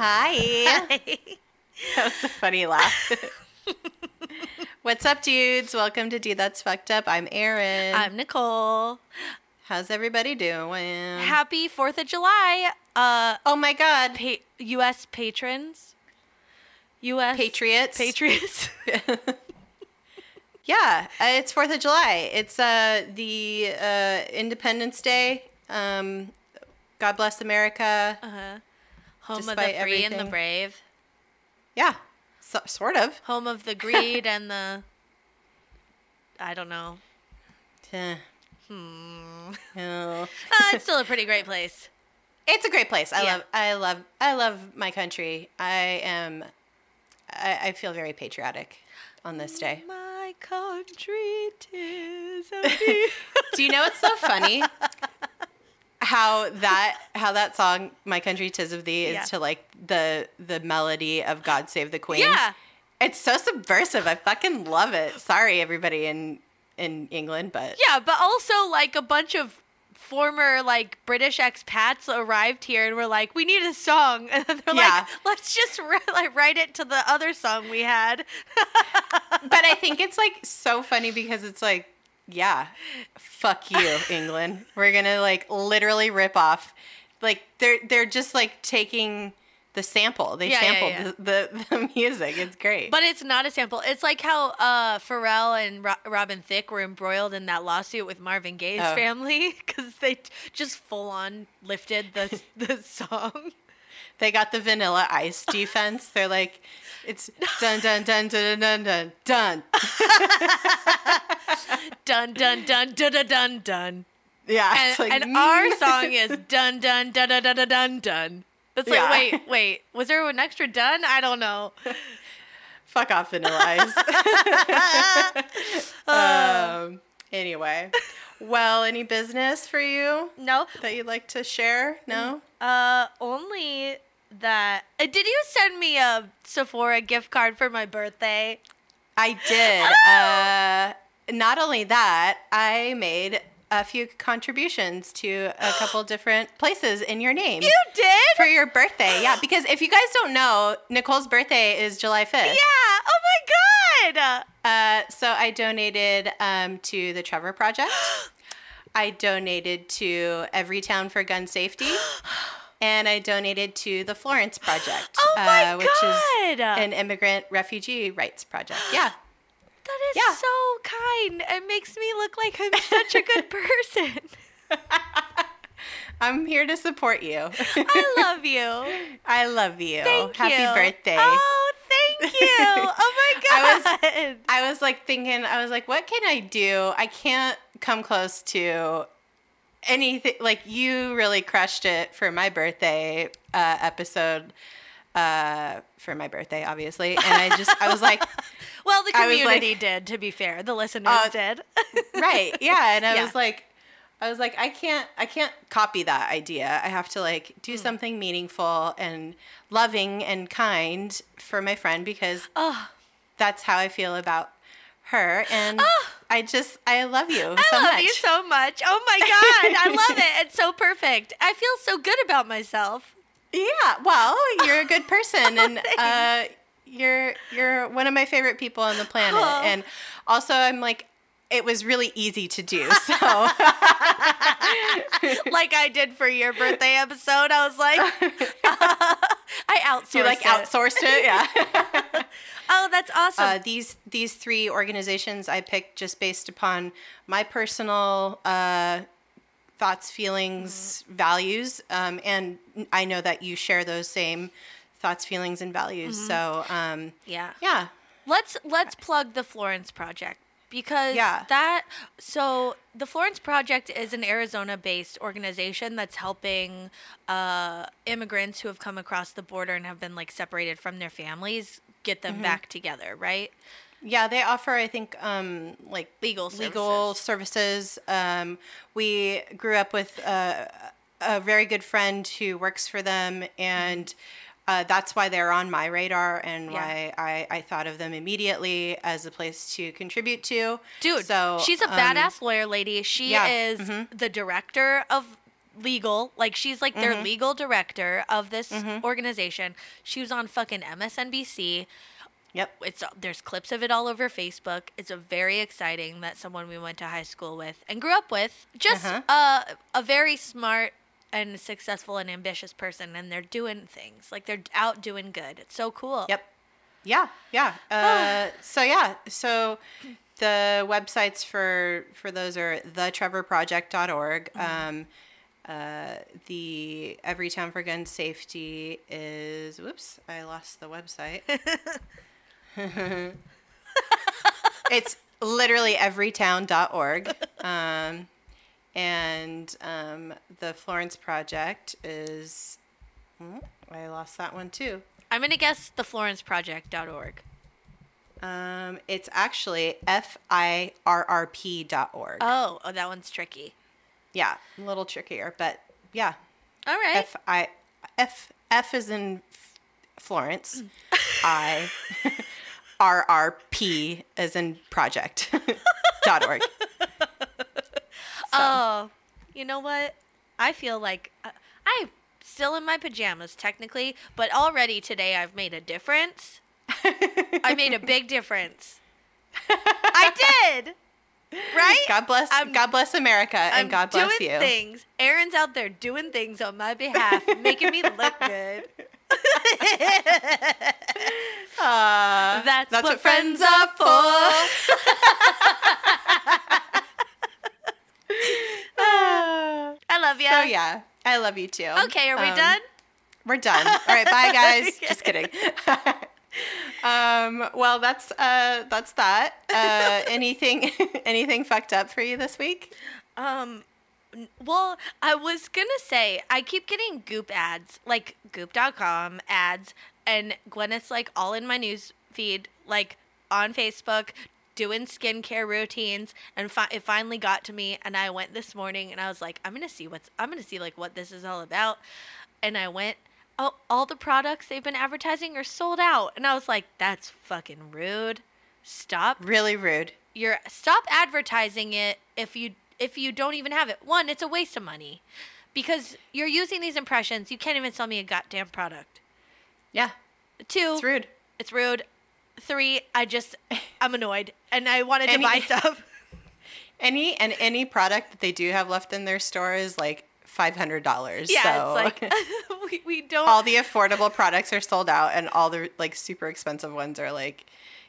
Hi. That was a funny laugh. What's up, dudes? Welcome to Dude That's Fucked Up. I'm Erin. I'm Nicole. How's everybody doing? Happy 4th of July, uh, oh my God. pa- U.S. patrons. U.S. Patriots. Patriots. Yeah, uh, it's Fourth of July. It's uh, the uh, Independence Day. Um, God bless America. uh-huh. Home of the free and the brave. Yeah, so, sort of. Home of the greed and the. I don't know. Hmm. no. Uh, it's still a pretty great place. It's a great place. I Yeah. love. I love. I love my country. I am. I, I feel very patriotic on this day. My country tis Do you know what's so funny? How that how that song "My Country Tis of Thee" is Yeah. to like the the melody of "God Save the Queen." Yeah. it's so subversive. I fucking love it. Sorry, everybody in in England, but Yeah, but also like a bunch of former like British expats arrived here and were like, "We need a song," and they're Yeah. like, "Let's just ri- like write it to the other song we had." but I think it's like so funny because it's like, yeah, fuck you, England. We're gonna like literally rip off. Like they're they're just like taking the sample. They Yeah, yeah, sampled yeah. The, the the music. It's great. But it's not a sample. It's like how uh, Pharrell and Ro- Robin Thicke were embroiled in that lawsuit with Marvin Gaye's Oh. family because they t- just full on lifted the the song. They got the vanilla ice defense. They're like, it's dun dun dun dun dun dun dun dun dun dun dun dun dun dun. Yeah, and, like, and our mm. song is dun dun dun dun dun dun dun. It's like yeah. wait wait was there an extra dun? I don't know. Fuck off, Vanilla Ice. um, oh. anyway, well, any business for you? No, that you'd like to share? No. Mm, uh, only that. Uh, did you send me a Sephora gift card for my birthday? I did. Oh! Uh, not only that, I made a few contributions to a couple different places in your name. You did? for your birthday, yeah. Because if you guys don't know, Nicole's birthday is July 5th. Yeah. Oh my god. Uh, so I donated um, to the Trevor Project. I donated to Everytown for Gun Safety. And I donated to the Florence Project, Oh uh, which is an immigrant refugee rights project. Yeah. That is Yeah. so kind. It makes me look like I'm such a good person. I'm here to support you. I love you. I love you. Thank Happy you. birthday. Oh, thank you. Oh my I god. I was like thinking, I was like, what can I do? I can't come close to anything. Like, you really crushed it for my birthday uh, episode. Uh, for my birthday, obviously. And I just, I was like, well, the was like- community did, to be fair. The listeners Uh, did. right. Yeah. And I Yeah. was like, I was like, I can't, I can't copy that idea. I have to like do Hmm. something meaningful and loving and kind for my friend because oh, that's how I feel about her. And Oh. I just, I love you I so love much. you so much. Oh my god. I love it. It's so perfect. I feel so good about myself. Yeah. Well, you're a good person, and uh, you're you're one of my favorite people on the planet. Oh. And also, I'm like, it was really easy to do. So like I did for your birthday episode. I was like, I outsourced. you like it. outsourced it, yeah. Oh, that's awesome. Uh, these these three organizations I picked just based upon my personal uh, thoughts, feelings, values, um, and I know that you share those same thoughts, feelings, and values. So um, yeah. yeah, Let's let's plug the Florence Project because Yeah. that so the Florence Project is an Arizona-based organization that's helping uh, immigrants who have come across the border and have been like separated from their families get them back together, right? Yeah, they offer I think um, like Legal legal services. Um, we grew up with a, a very good friend who works for them, and uh, that's why they're on my radar and Yeah. why I, I thought of them immediately as a place to contribute to. Dude, so she's a um, badass lawyer lady. She yeah, is mhm. the director of legal. Like she's like their Mhm. legal director of this Mhm. organization. She was on fucking MSNBC. Yep. It's there's clips of it all over Facebook. It's a very exciting that someone we went to high school with and grew up with. Just Uh-huh. uh, a very smart and successful and ambitious person, and they're doing things like they're out doing good. It's so cool. Yep. Yeah. Yeah. Uh, so yeah. So the websites for for those are thetrevorproject.org. Um, uh, the Everytown for Gun Safety is. Whoops! I lost the website. it's literally everytown.org. Um, and um, the Florence Project is. oh, I lost that one too. I'm gonna guess theflorenceproject.org. Um, it's actually firrp.org. Oh, oh, that one's tricky. yeah, a little trickier, but yeah, All right. F I F F is in Florence. I R R P is in project dot org. Oh, you know what? I feel like uh, I'm still in my pajamas technically, but already today I've made a difference. I made a big difference. I did. Right? God bless I'm- God bless America and I'm God bless doing you. things. Erin's out there doing things on my behalf, making me look good. Uh, That's, that's what, what friends are for. Uh, I love you. so yeah, I love you too. Okay, are we Um, done? We're done. All right, bye guys. Just kidding. um, well, that's uh, that's that. Uh, anything anything fucked up for you this week? Um, well, I was gonna say I keep getting Goop ads, like Goop.com ads, and Gwyneth's like all in my news feed, like on Facebook, doing skincare routines, and fi- it finally got to me, and I went this morning, and I was like, I'm gonna see what's, I'm gonna see like what this is all about, and I went. Oh, all the products they've been advertising are sold out. And I was like, that's fucking rude. Stop Really rude. you're stop advertising it if you if you don't even have it. One, it's a waste of money because you're using these impressions. You can't even sell me a goddamn product. Yeah, Two, it's rude. It's rude. Three, I just I'm annoyed and I wanted to Any- buy stuff. Any and any product that they do have left in their store is like five hundred dollars. Yeah, so it's like we, we don't. all the affordable products are sold out, and all the like super expensive ones are like,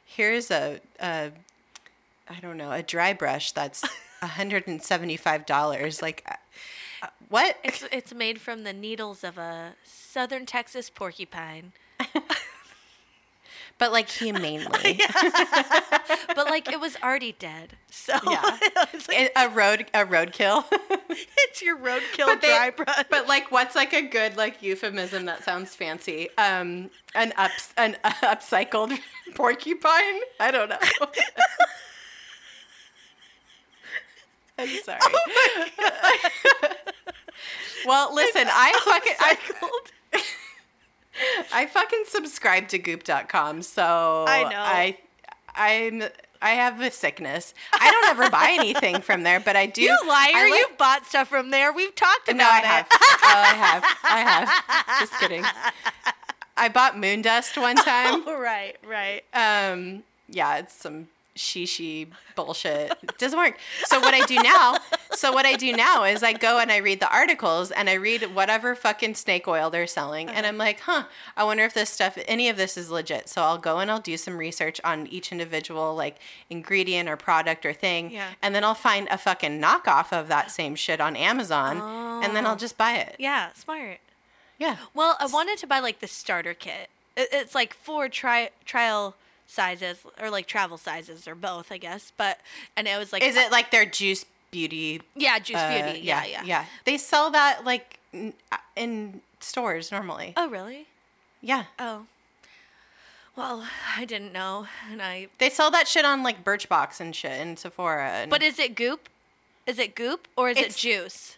here's a, a I don't know, a dry brush that's hundred and seventy five dollars. Like, uh, uh, what? it's it's made from the needles of a southern Texas porcupine. but like humanely, But like it was already dead. So Yeah. it's, like, a road a roadkill. it's your roadkill But they- dry brush. But like, what's like a good like euphemism that sounds fancy? Um, an ups an upcycled porcupine. I don't know. I'm sorry. Oh well, listen, I fucking I, I fucking subscribe to Goop.com, so I know. I I'm I have a sickness. I don't ever buy anything from there, but I do. You liar! Like- You've bought stuff from there. We've talked about it. no, I it. have. oh, I have. I have. Just kidding. I bought moon dust one time. Oh, right, right. Um, yeah, it's some shishi bullshit. It doesn't work. So what I do now, so what I do now is I go and I read the articles and I read whatever fucking snake oil they're selling, and I'm like, huh, I wonder if this stuff, any of this is legit. So I'll go and I'll do some research on each individual like ingredient or product or thing, Yeah. and then I'll find a fucking knockoff of that same shit on Amazon, and then I'll Oh. just buy it. Yeah, smart. Yeah. Well, I wanted to buy like the starter kit. It's like four tri- trial sizes or like travel sizes or both, I guess. But and it was like Is it like their juice beauty? yeah, Juice uh, Beauty. Yeah, yeah, yeah. They sell that like uh, in stores normally. Oh, really? Yeah. Oh. Well, I didn't know, and I. They sell that shit on like Birchbox and shit and Sephora. And But is it Goop? Is it Goop or is it Juice?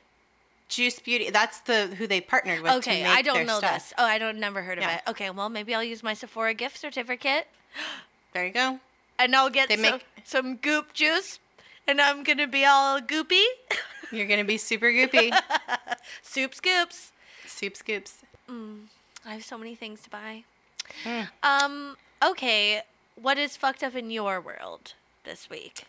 Juice Beauty, that's the who they partnered with. to Okay, I don't know stuff. this. Oh, I don't never heard of Yeah. it. Okay, well maybe I'll use my Sephora gift certificate There you go. and I'll get They some, make- some Goop juice, and I'm gonna be all goopy. You're gonna be super goopy. Soup scoops. Soup scoops. I have so many things to buy. Mm. Um. Okay. What is fucked up in your world this week?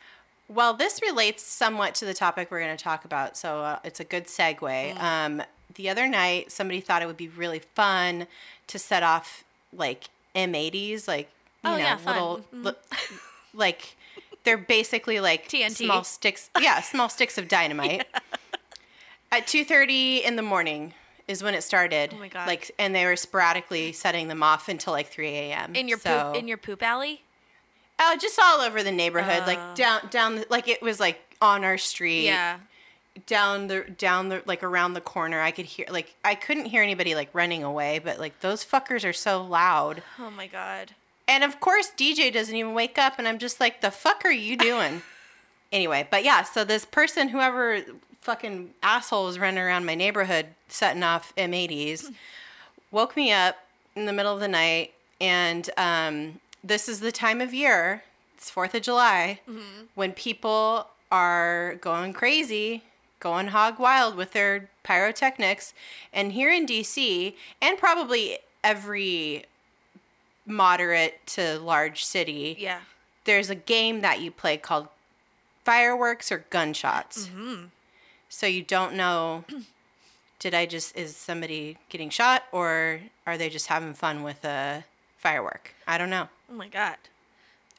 Well, this relates somewhat to the topic we're going to talk about, so uh, it's a good segue. Um, the other night, somebody thought it would be really fun to set off like M80s, like you Oh, know, yeah, little, Mhm. li- like they're basically like TNT. small sticks. Yeah, small sticks of dynamite. At two thirty in the morning is when it started. Oh my God. Like, and they were sporadically setting them off until like three a.m. In your so, poop in your poop alley? Oh, just all over the neighborhood, Oh. like down, down, like it was like on our street. Yeah. Down the, down the, like around the corner. I could hear, like, I couldn't hear anybody like running away, but like those fuckers are so loud. Oh my god. And of course, DJ doesn't even wake up, and I'm just like, the fuck are you doing? anyway, but yeah, so this person, whoever fucking asshole was running around my neighborhood setting off M80s, woke me up in the middle of the night, and um, this is the time of year. It's Fourth of July when people are going crazy, going hog wild with their pyrotechnics, and here in DC, and probably every moderate to large city, Yeah. there's a game that you play called fireworks or gunshots. Mm-hmm. So you don't know did I just is somebody getting shot or are they just having fun with a firework? I don't know. Oh my god.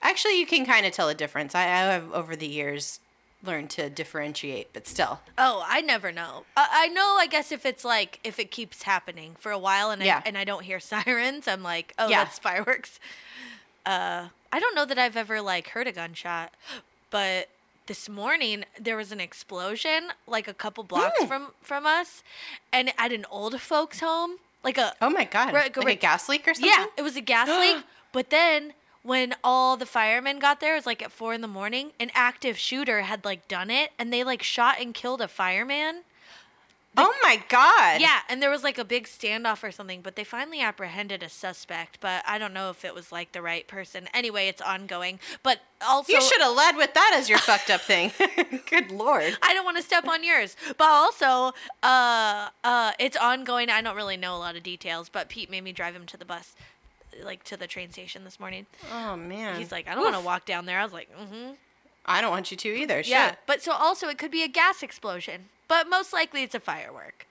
Actually, you can kind of tell a difference. I, I have over the years learned to differentiate, but still. Oh, I never know. I, I know. I guess if it's like if it keeps happening for a while and Yeah. I, and I don't hear sirens, I'm like, oh, Yeah. that's fireworks. Uh, I don't know that I've ever like heard a gunshot, but this morning there was an explosion like a couple blocks Hmm. from from us, and at an old folks' home, like a Oh my god! Right, go like a gas leak or something? yeah, it was a gas leak. But then when all the firemen got there, it was like at four in the morning. An active shooter had like done it, and they like shot and killed a fireman. oh my god! Yeah, and there was like a big standoff or something, but they finally apprehended a suspect. But I don't know if it was like the right person. Anyway, it's ongoing. But also, you should have led with that as your fucked up thing. Good lord. I don't want to step on yours. But also, uh, uh, it's ongoing. I don't really know a lot of details, but Pete made me drive him to the bus, like to the train station this morning. Oh man. He's like, I don't want to walk down there. I was like, mm-hmm. I don't want you to either. Yeah. But so also, it could be a gas explosion, but most likely it's a firework.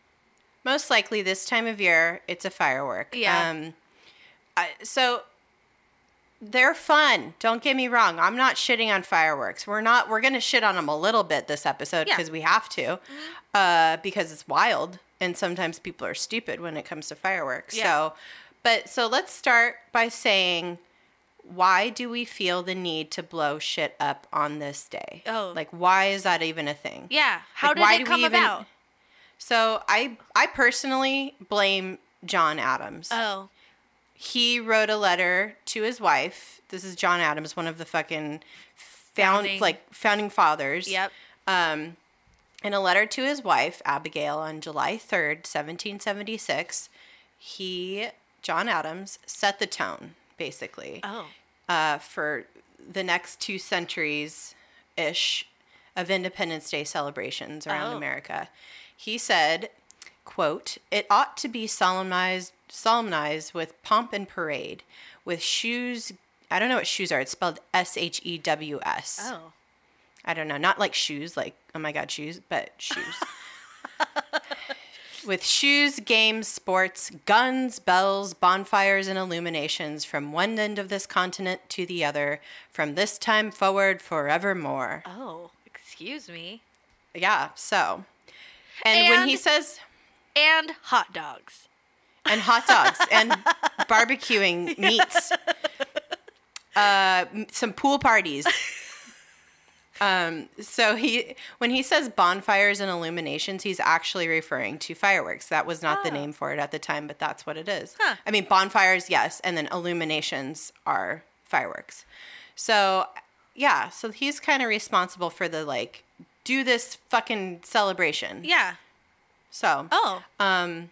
Most likely this time of year, it's a firework. Yeah. Um, I, so they're fun. Don't get me wrong. I'm not shitting on fireworks. We're not. We're gonna shit on them a little bit this episode Yeah. because we have to, uh, because it's wild and sometimes people are stupid when it comes to fireworks. Yeah. So, but so let's start by saying. Why do we feel the need to blow shit up on this day? Oh. Like, why is that even a thing? Yeah. How Like, did why it do we come even- about? So I I personally blame John Adams. Oh. he wrote a letter to his wife. This is John Adams, one of the fucking found Founding. like founding fathers. Yep. Um, in a letter to his wife Abigail on July third, seventeen seventy six, he John Adams set the tone basically Oh. uh, for the next two centuries ish of Independence Day celebrations around Oh. America. He said, quote, it ought to be solemnized solemnized with pomp and parade, with shoes I don't know what shoes are. It's spelled S H E W S. Oh. I don't know, not like shoes, like oh my god, shoes, but shoes. With shoes, games, sports, guns, bells, bonfires, and illuminations from one end of this continent to the other, from this time forward forevermore. Oh. Excuse me. Yeah, so. And, when he says, And hot dogs. and hot dogs and barbecuing meats, uh, some pool parties. Um, so he, when he says bonfires and illuminations, he's actually referring to fireworks. That was not the Oh. name for it at the time, but that's what it is. Huh. I mean, bonfires, yes, and then illuminations are fireworks. So, yeah, so he's kind of responsible for the like, do this fucking celebration. Yeah. So, Oh. um,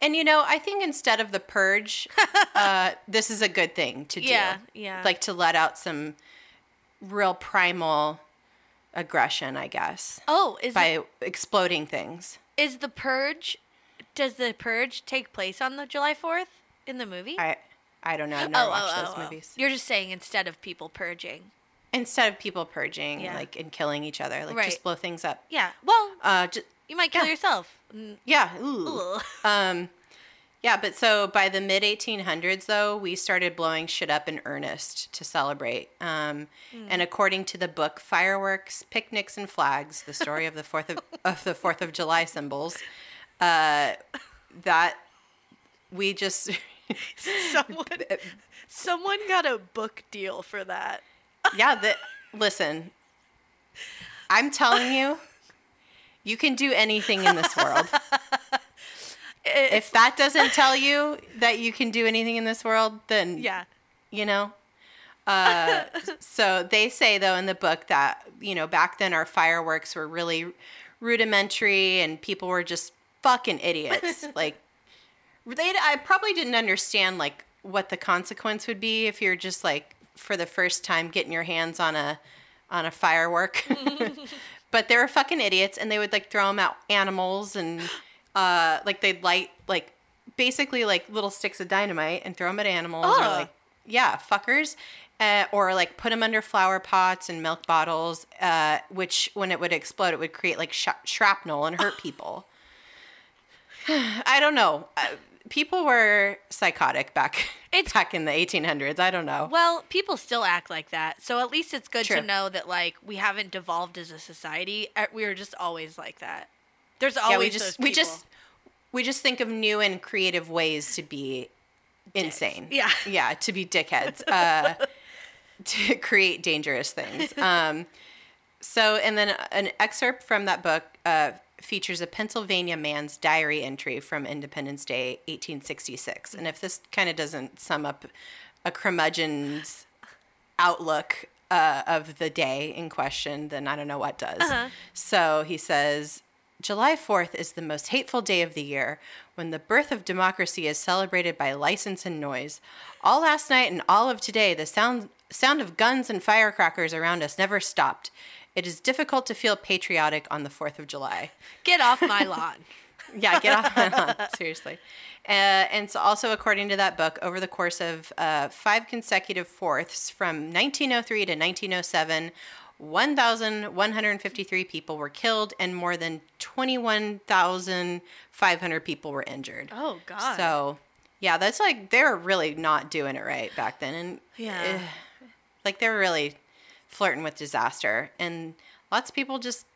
and you know, I think instead of the purge, uh, this is a good thing to do. Yeah, yeah. Like to let out some real primal aggression, I guess, Oh, is by it, exploding things. is the purge? Does the purge take place on the July Fourth in the movie? I I don't know. I've never oh, watched oh, those oh, oh. movies. You're just saying instead of people purging. Instead of people purging Yeah. like and killing each other, like Right. just blow things up. Yeah. Well, Uh, just, you might kill yeah. yourself. Yeah. Ooh. ugh. Um, yeah, but so by the mid 1800s, though, we started blowing shit up in earnest to celebrate. Um, And according to the book "Fireworks, Picnics, and Flags: The Story of the Fourth of, of the Fourth of July Symbols," uh, that we just Someone, someone got a book deal for that. yeah. That listen, I'm telling you, you can do anything in this world. If that doesn't tell you that you can do anything in this world, then Yeah. you know? Uh, so they say though in the book that you know back then our fireworks were really rudimentary and people were just fucking idiots. Like they i probably didn't understand like what the consequence would be if you're just like for the first time getting your hands on a on a firework. But they were fucking idiots and they would like throw them at animals and uh like they'd light like basically like little sticks of dynamite and throw them at animals or like yeah fuckers uh, or like put them under flower pots and milk bottles uh, which when it would explode it would create like sh- shrapnel and hurt people i don't know uh, people were psychotic back It's- back in the 1800s i don't know Well, people still act like that. So at least it's good True. to know that like we haven't devolved as a society. Uh, We were just always like that. There's always yeah we just we just we just think of new and creative ways to be insane. Yeah. yeah to be dickheads uh to create dangerous things. Um so and then an excerpt from that book uh features a Pennsylvania man's diary entry from Independence Day 1866 and if this kind of doesn't sum up a curmudgeon's outlook uh, of the day in question, then I don't know what does. So he says, July 4th is the most hateful day of the year when the birth of democracy is celebrated by license and noise. All last night and all of today, the sound, sound of guns and firecrackers around us never stopped. It is difficult to feel patriotic on the 4th of July. get off my lawn. Yeah, get off my lawn. Seriously. Uh, and so, also, according to that book, over the course of uh, five consecutive fourths from 1903 to 1907, 1,153 people were killed and more than 21,500 people were injured. Oh God. So, yeah, that's like they were really not doing it right back then. And Yeah. eh, like they were really flirting with disaster. And lots of people just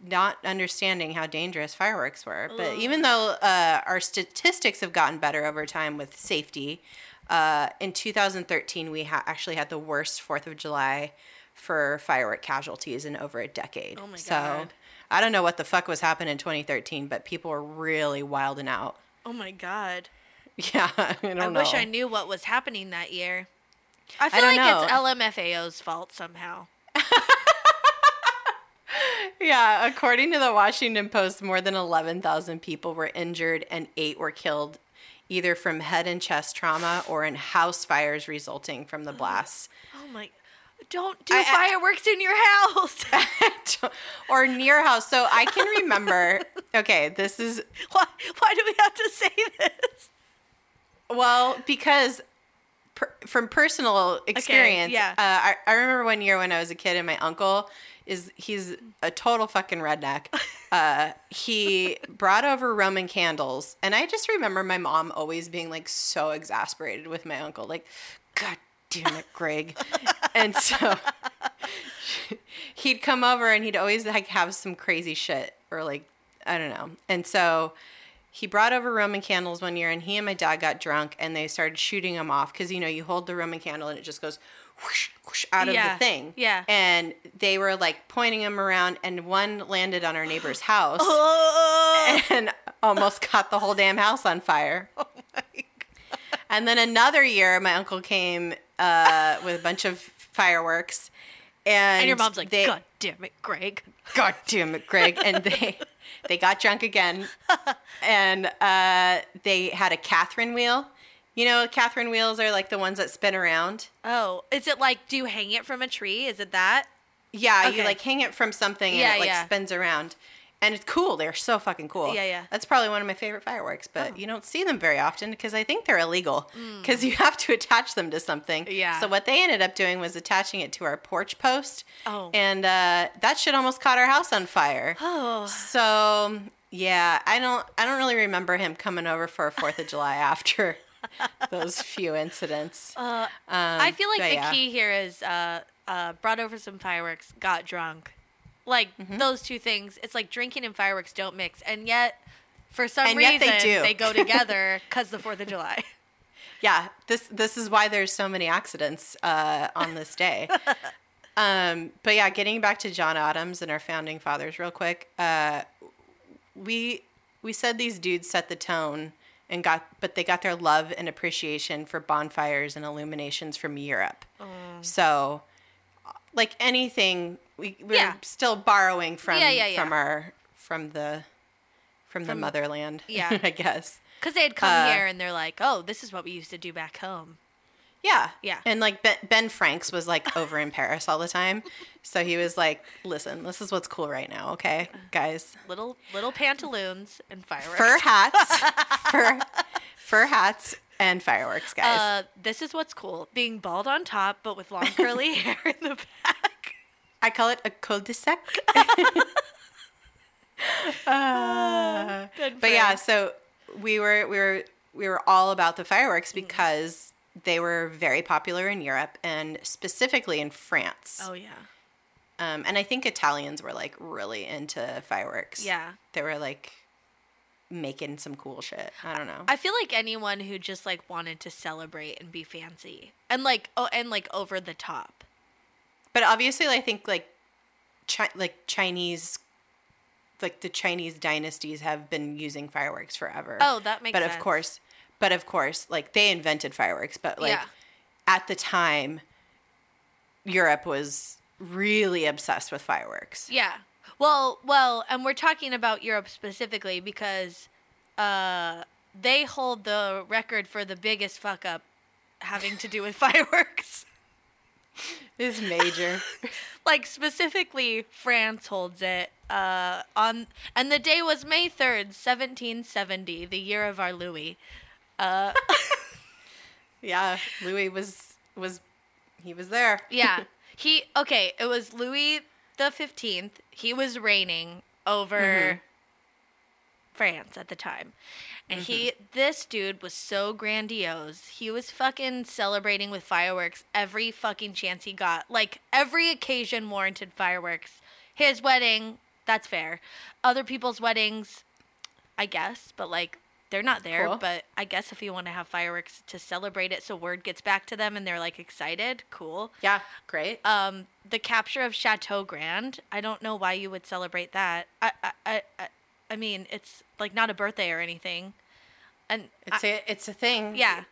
not understanding how dangerous fireworks were. But even though uh, our statistics have gotten better over time with safety, uh, in 2013 we ha- actually had the worst Fourth of July for firework casualties in over a decade. Oh my so God. I don't know what the fuck was happening in 2013, but people were really wilding out. oh my God. Yeah, I don't I wish I knew what was happening that year. I feel don't like know. it's LMFAO's fault somehow. Yeah, according to the Washington Post, more than 11,000 people were injured and eight were killed either from head and chest trauma or in house fires resulting from the oh. blasts. Oh my! Don't do I- I- fireworks in your house. or near house. So I can remember, okay, this is, why? Why do we have to say this? well, because per, from personal experience, yeah. uh, I, I remember one year when I was a kid and my uncle is, he's a total fucking redneck. Uh, he brought over Roman candles. And I just remember my mom always being like so exasperated with my uncle. Like, God damn it, Greg. and so he'd come over and he'd always like have some crazy shit or like I don't know. And so he brought over Roman candles one year and he and my dad got drunk and they started shooting them off because you know you hold the Roman candle and it just goes whoosh, whoosh out of Yeah, the thing. yeah. And they were like pointing them around and one landed on our neighbor's house Oh, and almost caught the whole damn house on fire. Oh my God. And then another year, my uncle came uh, with a bunch of fireworks, and, and your mom's like, they, God damn it, Greg. God damn it, Greg. And they they got drunk again, and uh, they had a Catherine wheel. You know, Catherine wheels are like the ones that spin around. Oh, is it like? Do you hang it from a tree? Is it that? Yeah, Okay. you like hang it from something and Yeah, it like yeah. spins around. And it's cool. They're so fucking cool. Yeah, yeah. That's probably one of my favorite fireworks, but Oh. you don't see them very often because I think they're illegal because you have to attach them to something. Mm. Yeah. So what they ended up doing was attaching it to our porch post. Oh. And uh, that shit almost caught our house on fire. Oh. So yeah, I don't I don't really remember him coming over for a Fourth of July after those few incidents. Uh, Um, I feel like the yeah. key here is uh, uh, brought over some fireworks, got drunk. Like Mm-hmm. those two things, it's like drinking and fireworks don't mix, and yet for some And reason they do. go together because the Fourth of July. Yeah, this this is why there's so many accidents uh, on this day. um, but yeah, getting back to John Adams and our founding fathers, real quick. Uh, we we said these dudes set the tone and got, but they got their love and appreciation for bonfires and illuminations from Europe. So, like anything, we we're Yeah. still borrowing from Yeah, yeah, from our from the from, the motherland. yeah. I guess. Because they had come Uh, here and they're like, oh, this is what we used to do back home. Yeah. Yeah. And like ben, ben Franks was like over in Paris all the time. So he was like, listen, this is what's cool right now, okay, guys? Little little pantaloons and fireworks. Fur hats, fur, fur hats, and fireworks, guys. Uh, this is what's cool: being bald on top, but with long curly hair in the back. I call it a cul-de-sac. Uh, Good but yeah, so we were we were we were all about the fireworks because they were very popular in Europe and specifically in France. Oh yeah. Um, and I think Italians were like really into fireworks. Yeah. They were like making some cool shit. I don't know. I feel like anyone who just like wanted to celebrate and be fancy and like oh and like over the top. But obviously, I think like chi- like Chinese, like the Chinese dynasties have been using fireworks forever. Oh, that makes but sense. of course, but of course, like they invented fireworks, but like Yeah. at the time, Europe was really obsessed with fireworks. Yeah. Well, well, and we're talking about Europe specifically because uh they hold the record for the biggest fuck up having to do with fireworks. It's major. like specifically France holds it uh on and the day was May 3rd, 1770, the year of our Louis. Uh yeah, Louis was was he was there. yeah. He okay, it was Louis the 15th. He was reigning over Mhm. France at the time. And he this dude was so grandiose. He was fucking celebrating with fireworks every fucking chance he got. Like every occasion warranted fireworks. His wedding, that's fair. Other people's weddings, I guess, but like they're not there, Cool. but I guess if you want to have fireworks to celebrate it so word gets back to them and they're like excited, cool. Yeah, great. Um, the capture of Chateau Grand. I don't know why you would celebrate that. I, I, I, I- I mean, it's like not a birthday or anything, and It's I- a it's a thing. yeah.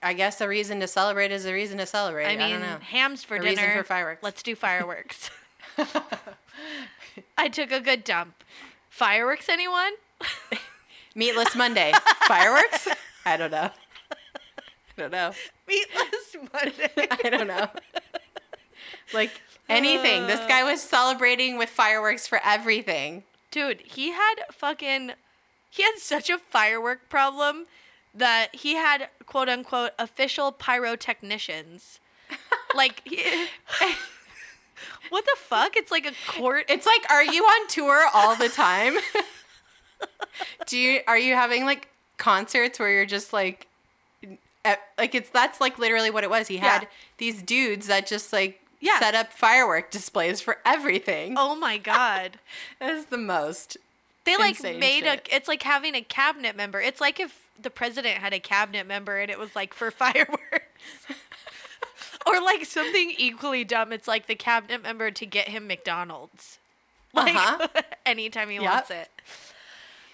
I guess a reason to celebrate is a reason to celebrate. I I, mean, don't know. hams for A dinner. reason for fireworks. Let's do fireworks. I took a good dump. Fireworks, anyone? Meatless Monday. Fireworks? I don't know. I don't know. Meatless Monday. I don't know. Like anything. This uh. guy was celebrating with fireworks for everything. Dude, he had fucking he had such a firework problem that he had quote unquote official pyrotechnicians. like he- What the fuck? It's like a court It's like, are you on tour all the time? Do you are you having like concerts where you're just like at, like it's that's like literally what it was. He had Yeah. these dudes that just like Yeah. set up firework displays for everything. Oh my god. That's the most. They like made shit. a it's like having a cabinet member. It's like if the president had a cabinet member and it was like for fireworks. or like something equally dumb. It's like the cabinet member to get him McDonald's. Like Uh-huh. anytime he Yep. wants it.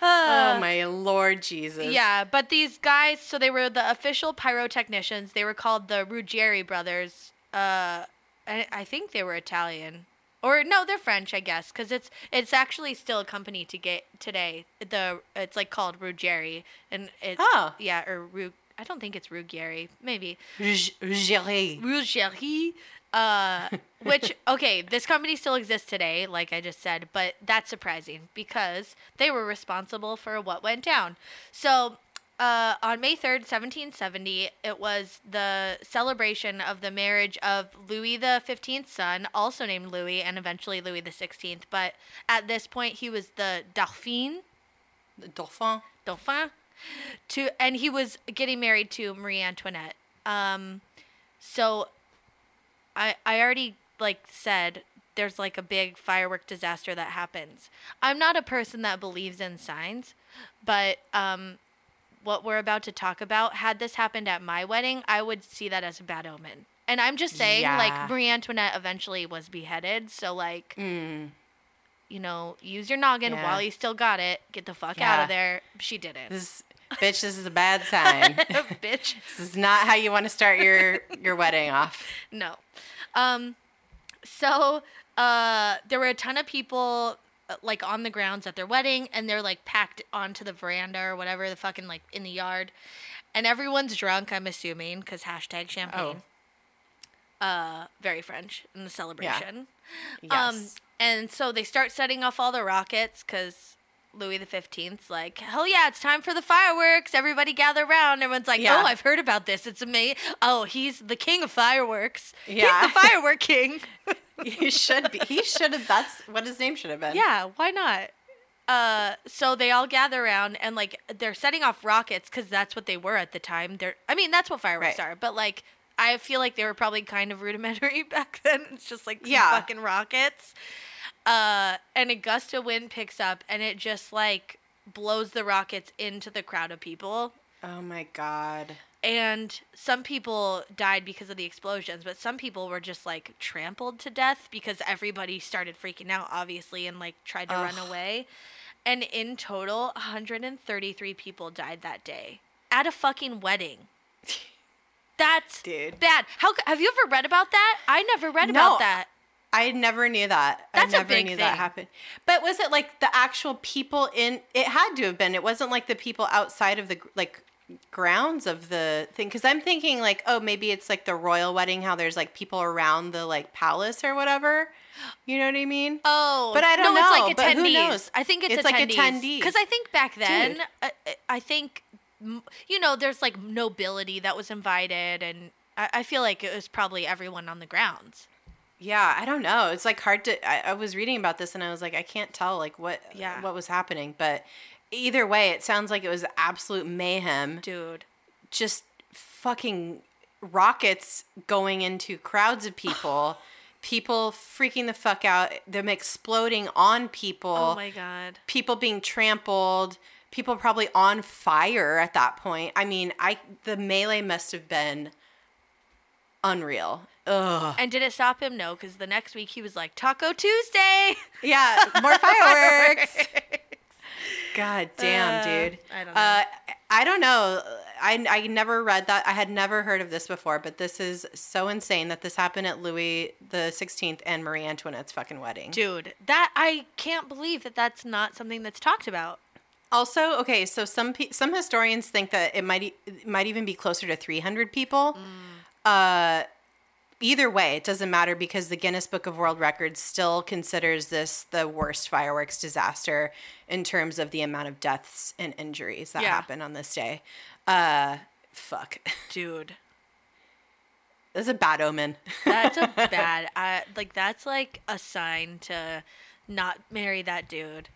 Oh Uh, my lord Jesus. Yeah, but these guys, so they were the official pyrotechnicians. They were called the Ruggieri brothers. Uh, I, I think they were Italian, or no, they're French, I guess, because it's it's actually still a company to get today. The it's like called Ruggieri, and it Oh. yeah, or Rug. I don't think it's Ruggieri, maybe Ruggieri. Ruggieri. Uh, which okay, this company still exists today, like I just said, but that's surprising because they were responsible for what went down. So. Uh, on May 3rd, 1770, it was the celebration of the marriage of Louis the 15th's son, also named Louis, and eventually Louis the 16th. But at this point, he was the Dauphin, The Dauphin. Dauphin, to and he was getting married to Marie Antoinette. Um, so I I already like said there's like a big firework disaster that happens. I'm not a person that believes in signs, but um, what we're about to talk about, had this happened at my wedding, I would see that as a bad omen. And I'm just saying, Yeah. like Marie Antoinette eventually was beheaded, so like Mm. you know, use your noggin Yeah. while you still got it. Get the fuck out of there. She didn't. This bitch, this is a bad sign. Bitch. this is not how you want to start your your wedding off. No. Um so uh there were a ton of people like on the grounds at their wedding and they're like packed onto the veranda or whatever the fucking like in the yard. And everyone's drunk i'm assuming because hashtag champagne. Uh very french in the celebration. Yes. um and so they start setting off all the rockets because louis the 15th's like hell yeah it's time for the fireworks. Everybody gather around everyone's like Yeah. oh i've heard about this. It's amazing oh he's the king of fireworks. Yeah. he's the firework king he should be. He should have. That's what his name should have been. Yeah, why not? Uh, so they all gather around and like they're setting off rockets because that's what they were at the time. They're, I mean, that's what fireworks Right. are. But like, I feel like they were probably kind of rudimentary back then. It's just like Yeah. fucking rockets. Uh, and a gust of wind picks up and it just like blows the rockets into the crowd of people. Oh my god. And some people died because of the explosions, but some people were just like trampled to death because everybody started freaking out, obviously, and like tried to run away. And in total, 133 people died that day at a fucking wedding. That's Dude. bad. How have you ever read about that? I never read No. about that. I never knew that. That's a I never big knew thing. that happened. But was it like the actual people in? It had to have been. It wasn't like the people outside of the like grounds of the thing. Because I'm thinking like, oh, maybe it's like the royal wedding. How there's like people around the like palace or whatever. You know what I mean? Oh, But I don't no, it's know, like but attendees. who knows? I think it's, It's like attendees. attendees. Because I think back then, uh, uh, I think, you know, there's like nobility that was invited, and I, I feel like it was probably everyone on the grounds. Yeah, I don't know. It's like hard to. I, I was reading about this and I was like, I can't tell like what Yeah. what was happening. But either way, it sounds like it was absolute mayhem. Dude. just fucking rockets going into crowds of people, people freaking the fuck out, them exploding on people, Oh my god. people being trampled, people probably on fire at that point. I mean, I the melee must have been unreal. Ugh. And did it stop him? No, because the next week he was like Taco Tuesday. Yeah, more fireworks. God damn, Uh, dude. I don't know. Uh, I don't know. I, I never read that. I had never heard of this before, but this is so insane that this happened at Louis the 16th and Marie Antoinette's fucking wedding. Dude, that I can't believe that that's not something that's talked about. Also, okay, so some some historians think that it might it might even be closer to 300 people. Uh, either way, it doesn't matter because the Guinness Book of World Records still considers this the worst fireworks disaster in terms of the amount of deaths and injuries that Yeah. happen on this day. Uh, fuck, Dude. that's a bad omen. That's a bad I like that's like a sign to not marry that dude.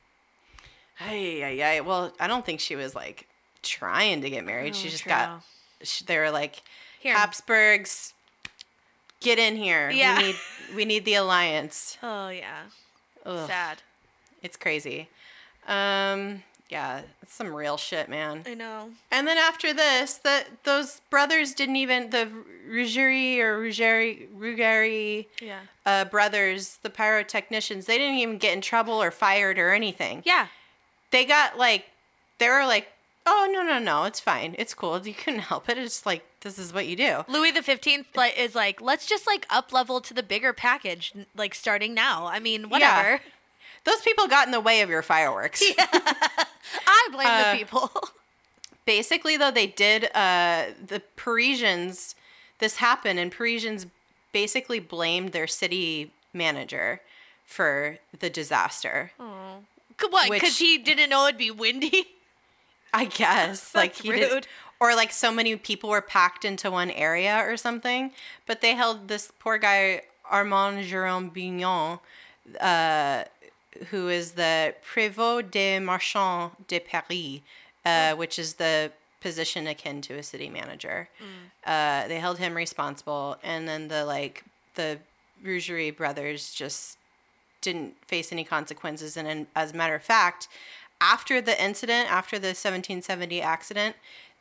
Hey, yeah, yeah. Well, I don't think she was like trying to get married. she Oh, just true. got. She, they were like, Here. Habsburgs, get in here. Yeah. We need we need the alliance. Oh yeah. Ugh, Sad. it's crazy. Um, yeah, it's some real shit, man. I know. And then after this, the those brothers didn't even the Ruggieri or Ruggieri Ruggieri Yeah. uh, brothers, the pyrotechnicians. They didn't even get in trouble or fired or anything. Yeah. They got like, they were like, oh no no no, it's fine, it's cool. You couldn't help it. It's like this is what you do. Louis the Fifteenth is like, let's just like up level to the bigger package, like starting now. I mean, whatever. Those people got in the way of your fireworks. I blame Uh, the people. Basically, though, they did. Uh, the Parisians. This happened, and Parisians basically blamed their city manager for the disaster. Oh. What? Because he didn't know it'd be windy. I guess like he did, rude. Or like so many people were packed into one area or something. But they held this poor guy Armand Jérôme Bignon, uh, who is the prévôt des marchands de Paris, uh, which is the position akin to a city manager. Uh, they held him responsible, and then the like the Ruggieri brothers just didn't face any consequences. And in, as a matter of fact, after the incident, after the 1770 accident,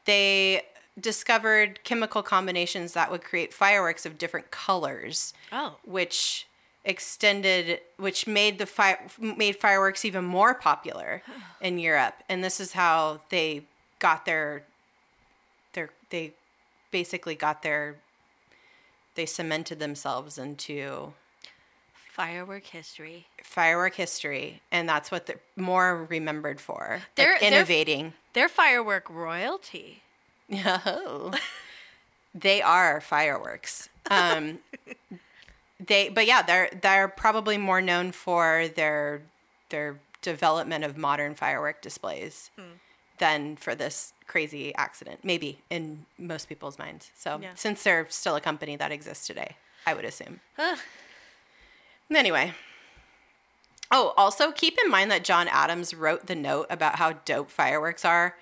they discovered chemical combinations that would create fireworks of different colors, Oh. which extended, which made the fire made fireworks even more popular in Europe. And this is how they got their, their they basically got their, they cemented themselves into Firework history. firework history, and that's what they're more remembered for. They're- like they're- innovating. They're firework royalty. Oh. they are fireworks. Um, they, but yeah, they're they're probably more known for their their development of modern firework displays than for this crazy accident. Maybe in most people's minds. So Yeah. since they're still a company that exists today, I would assume. Anyway. Oh, also keep in mind that John Adams wrote the note about how dope fireworks are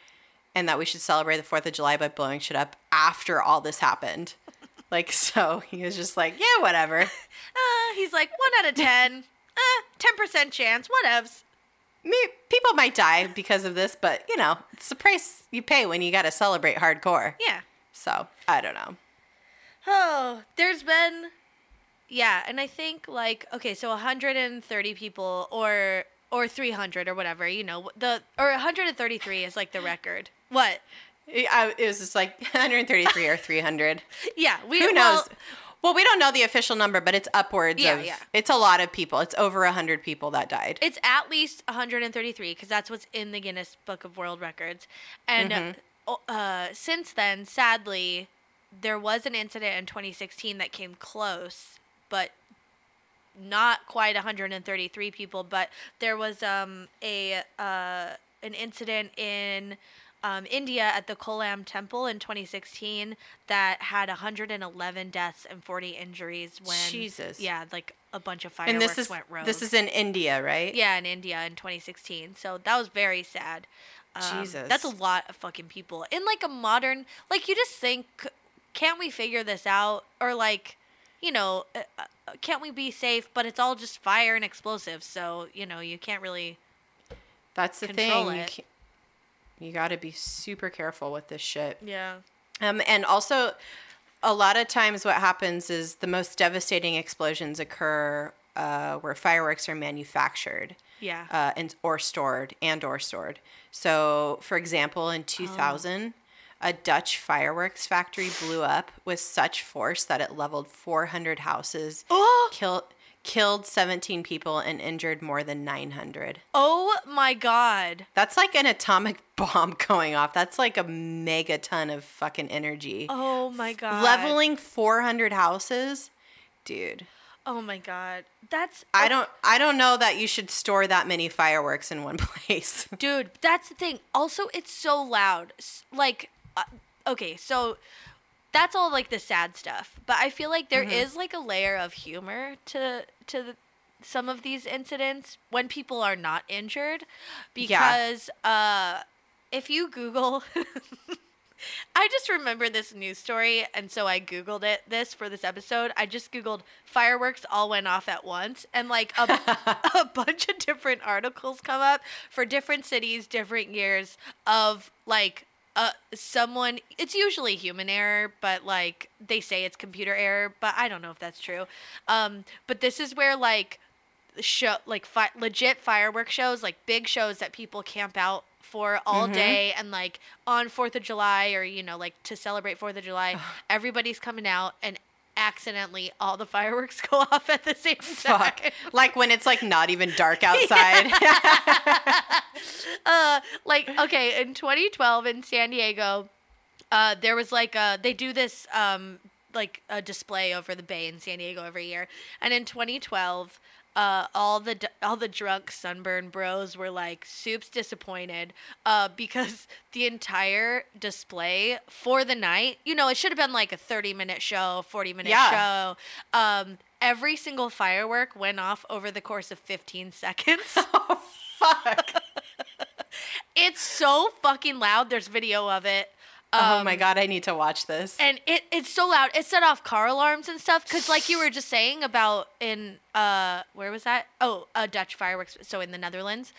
and that we should celebrate the 4th of July by blowing shit up after all this happened. like, so he was just like, yeah, whatever. Uh, he's like one out of ten. Uh, ten percent chance. Whatevs. Me- People might die because of this, but you know, it's the price you pay when you got to celebrate hardcore. Yeah. So, I don't know. Oh, there's been, yeah, and I think like okay, so 130 people or or 300 or whatever, you know, the or 133 is like the record. What? It, I, it was just like 133 or 300. Yeah, we Who well, knows? Well, we don't know the official number, but it's upwards Yeah, of. yeah. It's a lot of people. It's over 100 people that died. It's at least 133 because that's what's in the Guinness Book of World Records. And Mm-hmm. uh, uh, since then, sadly, there was an incident in 2016 that came close, but not quite 133 people. But there was um, a uh, an incident in um, India at the Kollam Temple in 2016 that had 111 deaths and 40 injuries when Jesus. yeah, like a bunch of fireworks and this is went rogue. this is in India, right? Yeah, in India in 2016. So that was very sad. Um, Jesus. That's a lot of fucking people. In like a modern, like you just think, can't we figure this out? Or like, you know, uh, uh, can't we be safe? But it's all just fire and explosives. So, you know, you can't really. That's the thing. You, it. you got to be super careful with this shit. Yeah. Um, and also, a lot of times, what happens is the most devastating explosions occur uh, where fireworks are manufactured. Yeah. uh, and or stored and or stored. So, for example, in 2000, a Dutch fireworks factory blew up with such force that it leveled 400 houses, Oh! killed killed 17 people, and injured more than 900. Oh my God. That's like an atomic bomb going off. That's like a megaton of fucking energy. Oh my God. Leveling 400 houses, dude. Oh my God. That's. I don't I don't know that you should store that many fireworks in one place. Dude, that's the thing. Also, it's so loud. Like, uh, okay, so that's all like the sad stuff. But I feel like there is like a layer of humor to to the, some of these incidents when people are not injured, because uh, if you Google. I just remember this news story, and so I Googled it. This for this episode, I just Googled fireworks all went off at once, and like a, a bunch of different articles come up for different cities, different years of like uh someone. It's usually human error, but like they say it's computer error, but I don't know if that's true. Um, but this is where like show like fi- legit firework shows, like big shows that people camp out for all day and like on 4th of July or you know like to celebrate 4th of July, everybody's coming out and accidentally all the fireworks go off at the same time. Fuck. Like when it's like not even dark outside. uh like okay, in 2012 in San Diego, uh there was like uh they do this um like a display over the bay in San Diego every year. And in 2012, uh, all the all the drunk sunburn bros were like soups disappointed uh, because the entire display for the night, you know, it should have been like a 30 minute show, 40 minute Yeah. show. Um, every single firework went off over the course of 15 seconds. Oh fuck. it's so fucking loud. There's video of it. Oh Um, my god, I need to watch this. and it, it's so loud. It set off car alarms and stuff because like you were just saying about in uh where was that? Oh a dutch fireworks so in the netherlands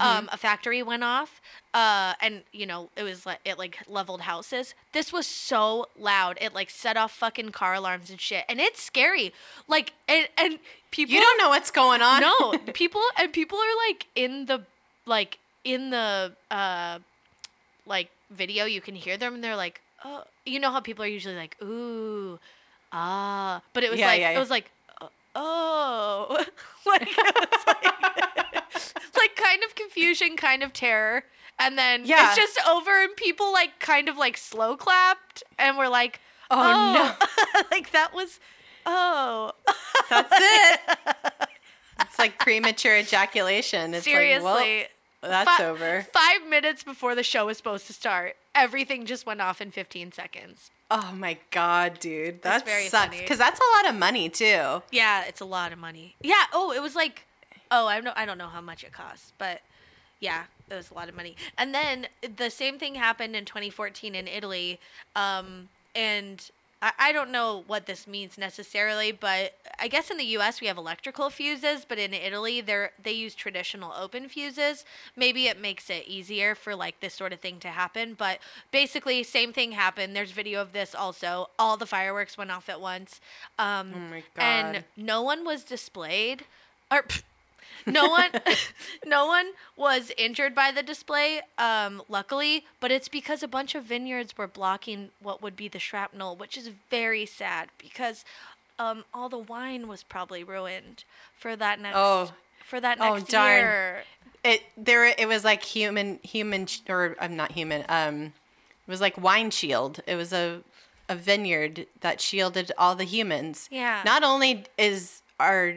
um a factory went off uh and you know it was like it like leveled houses. This was so loud. It like set off fucking car alarms and shit. And it's scary. Like and, and people you don't know what's going on. no people and people are like in the like in the uh like video you can hear them and they're like oh you know how people are usually like ooh ah but it was Yeah, like yeah, yeah. it was like uh, oh like like, like kind of confusion kind of terror and then Yeah. it's just over and people like kind of like slow clapped and we're like Oh, no like that was oh That's it. It's like premature ejaculation. It's seriously like, well, that's Fi- over. Five minutes before the show was supposed to start, everything just went off in 15 seconds. Oh my god, dude. That very sucks. funny. Because that's a lot of money too. Yeah, it's a lot of money. Yeah. Oh, it was like, oh, I don't, I don't know how much it costs, but yeah, it was a lot of money. And then the same thing happened in 2014 in Italy, um, and I, I don't know what this means necessarily, but I guess in the U.S. we have electrical fuses, but in Italy they're they use traditional open fuses. Maybe it makes it easier for like this sort of thing to happen. But basically, same thing happened. There's video of this also. All the fireworks went off at once. Um, Oh my and no one was displayed or pff, no one no one was injured by the display um luckily but it's because a bunch of vineyards were blocking what would be the shrapnel which is very sad because um all the wine was probably ruined for that next Oh. for that next Oh, next darn. year It there it was like human human or I'm not human. Um it was like wine shield. It was a a vineyard that shielded all the humans. Yeah. Not only is are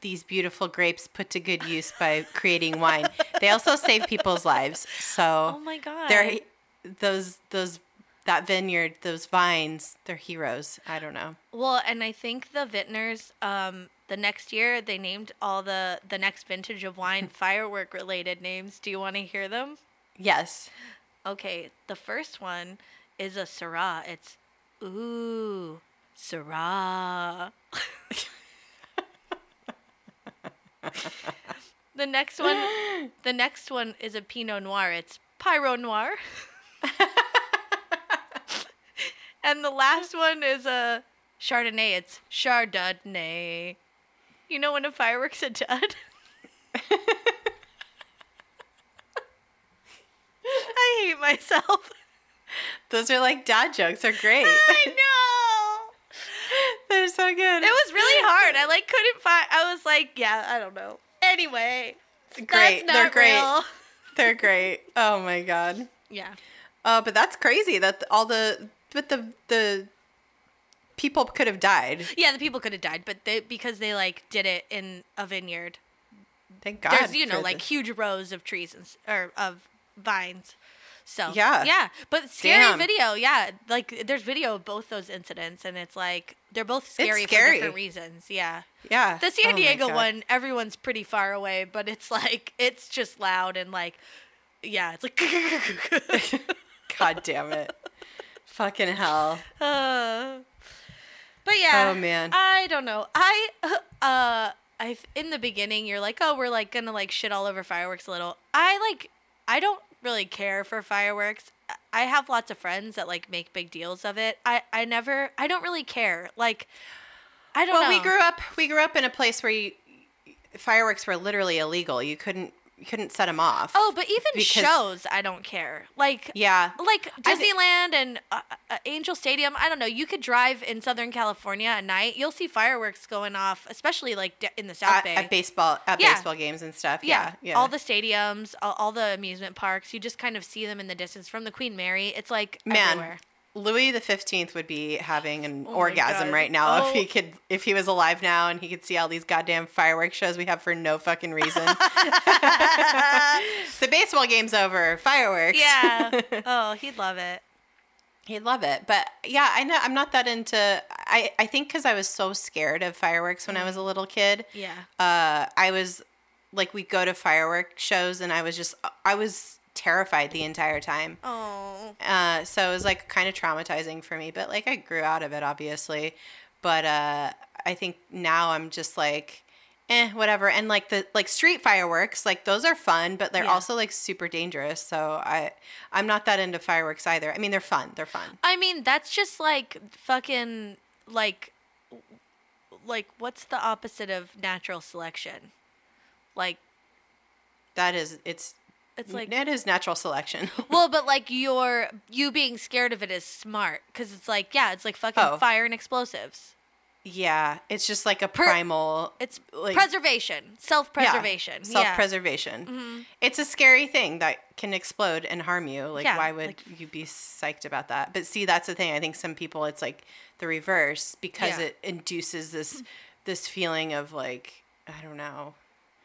these beautiful grapes put to good use by creating wine, they also save people's lives. So oh my god they're those those that vineyard, those vines, they're heroes. I don't know. Well, and I think the vintners, um, the next year they named all the the next vintage of wine firework related names. Do you want to hear them? Yes. Okay, the first one is a Syrah. It's ooh Syrah. the next one, the next one is a Pinot Noir. It's Pyro Noir. and the last one is a Chardonnay. It's Chardonnay. You know when a firework's a dud? I hate myself. Those are like dad jokes. They're great. I know. They're so good. It was really hard. I like couldn't find. I was like, yeah, I don't know. Anyway, great. They're great. real. They're great. Oh my god. Yeah. Uh, but that's crazy that all the but the the people could have died. Yeah, the people could have died, but they because they like did it in a vineyard. Thank God. There's you know like huge rows of trees and or of vines. So Yeah. yeah. But scary Damn. video, yeah. Like there's video of both those incidents, and it's like they're both scary, for different reasons. Yeah. yeah. The San Oh Diego one, everyone's pretty far away, but it's like it's just loud and like, yeah, it's like. God damn it. Fucking hell. Uh, but yeah. Oh, man. I don't know. I uh I in the beginning you're like, "Oh, we're like going to like shit all over fireworks a little." I like I don't really care for fireworks. I have lots of friends that like make big deals of it. I I never I don't really care. Like I don't Well, know. we grew up we grew up in a place where you, fireworks were literally illegal. You couldn't couldn't set them off. Oh, but even because- shows, I don't care. Like yeah. like Disneyland and uh, uh, Angel Stadium. I don't know. You could drive in Southern California at night. You'll see fireworks going off, especially like d- in the South At, Bay. at baseball at Yeah. baseball games and stuff. yeah, Yeah. Yeah. all the stadiums, all, all the amusement parks. You just kind of see them in the distance from the Queen Mary. It's like Man. everywhere. Louis the Fifteenth would be having an Oh orgasm right now if Oh. he could, if he was alive now and he could see all these goddamn fireworks shows we have for no fucking reason. the baseball game's over. Fireworks. yeah. Oh, he'd love it. He'd love it. But yeah, I know I'm not that into. I I think because I was so scared of fireworks when I was a little kid. Yeah. Uh, I was like, we go to firework shows, and I was just, I was terrified the entire time. Oh. Uh, so it was like kind of traumatizing for me, but like I grew out of it, obviously. But uh, I think now I'm just like, eh, whatever. And like the like street fireworks, like those are fun, but they're Yeah. also like super dangerous. So I I'm not that into fireworks either. I mean, they're fun. They're fun. I mean, that's just like fucking like like what's the opposite of natural selection? Like That is it's it's like it is natural selection. well, but like your you being scared of it is smart because it's like yeah, it's like fucking Oh. fire and explosives. yeah, it's just like a primal. It's Like- preservation, self-preservation. Yeah. self-preservation. Mm-hmm. It's a scary thing that can explode and harm you. Like, Yeah, why would like- you be psyched about that? But see, that's the thing. I think some people, it's like the reverse because Yeah. it induces this this feeling of like I don't know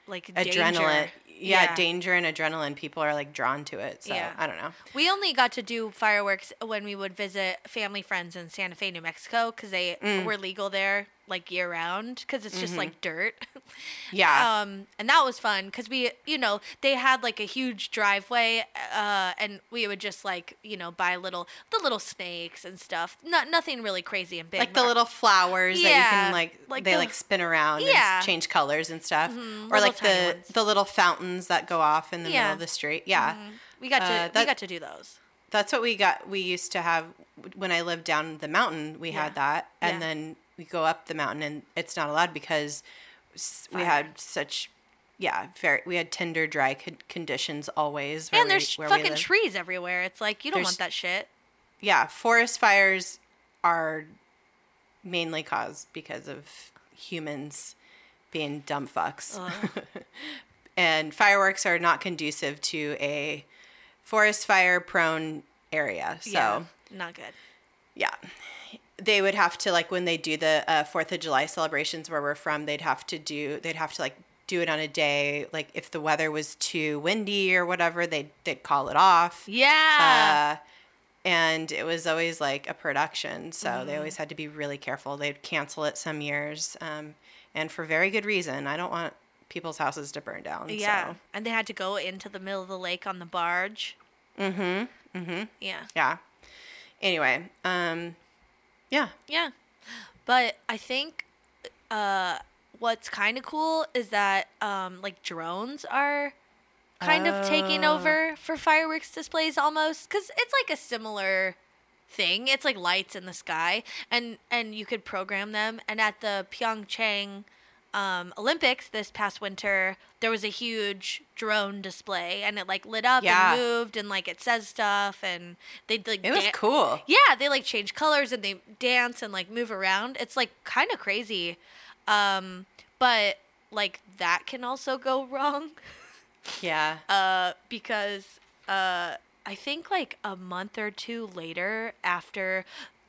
like adrenaline. danger. Yeah, Yeah. danger and adrenaline. People are like drawn to it. So Yeah. I don't know. We only got to do fireworks when we would visit family friends in Santa Fe, New Mexico, because they Mm. were legal there like year round, because it's just like dirt. Mm-hmm. Yeah. um, and that was fun because we, you know, they had like a huge driveway, uh, and we would just like, you know, buy little the little snakes and stuff. Not nothing really crazy and big. like the little flowers that you can like, like they the- like spin around Yeah. Mm-hmm, and change colors and stuff or little like the ones. the little fountains that go off in the Yeah. middle of the street yeah we got to uh, we got to do those. that's what we got we used to have when i lived down the mountain we Yeah. had that and Yeah. then we go up the mountain and it's not allowed because s- we had such yeah very we had tender dry con- conditions always where And there's we fucking trees everywhere. It's like you don't There's- want that shit. yeah forest fires are mainly caused because of humans being dumb fucks and fireworks are not conducive to a forest fire prone area so yeah, not good. yeah they would have to like when they do the uh, fourth of july celebrations where we're from they'd have to do they'd have to like do it on a day like if the weather was too windy or whatever they'd they'd call it off Yeah. uh, and it was always like a production so Mm-hmm. they always had to be really careful they'd cancel it some years um, and for very good reason i don't want people's houses to burn down Yeah, so. and they had to go into the middle of the lake on the barge. mm-hmm mm-hmm Yeah, yeah anyway um yeah yeah. But I think uh, what's kind of cool is that um, like drones are kind of taking Oh. over for fireworks displays almost because it's like a similar thing. It's like lights in the sky, and and you could program them. And at the Pyeongchang um, Olympics this past winter, there was a huge drone display, and it like lit up Yeah. and moved, and like it says stuff, and they like it was dan- cool yeah, they like change colors and they dance and like move around. It's like kind of crazy. Um, but like that can also go wrong yeah uh, because uh, I think like a month or two later after,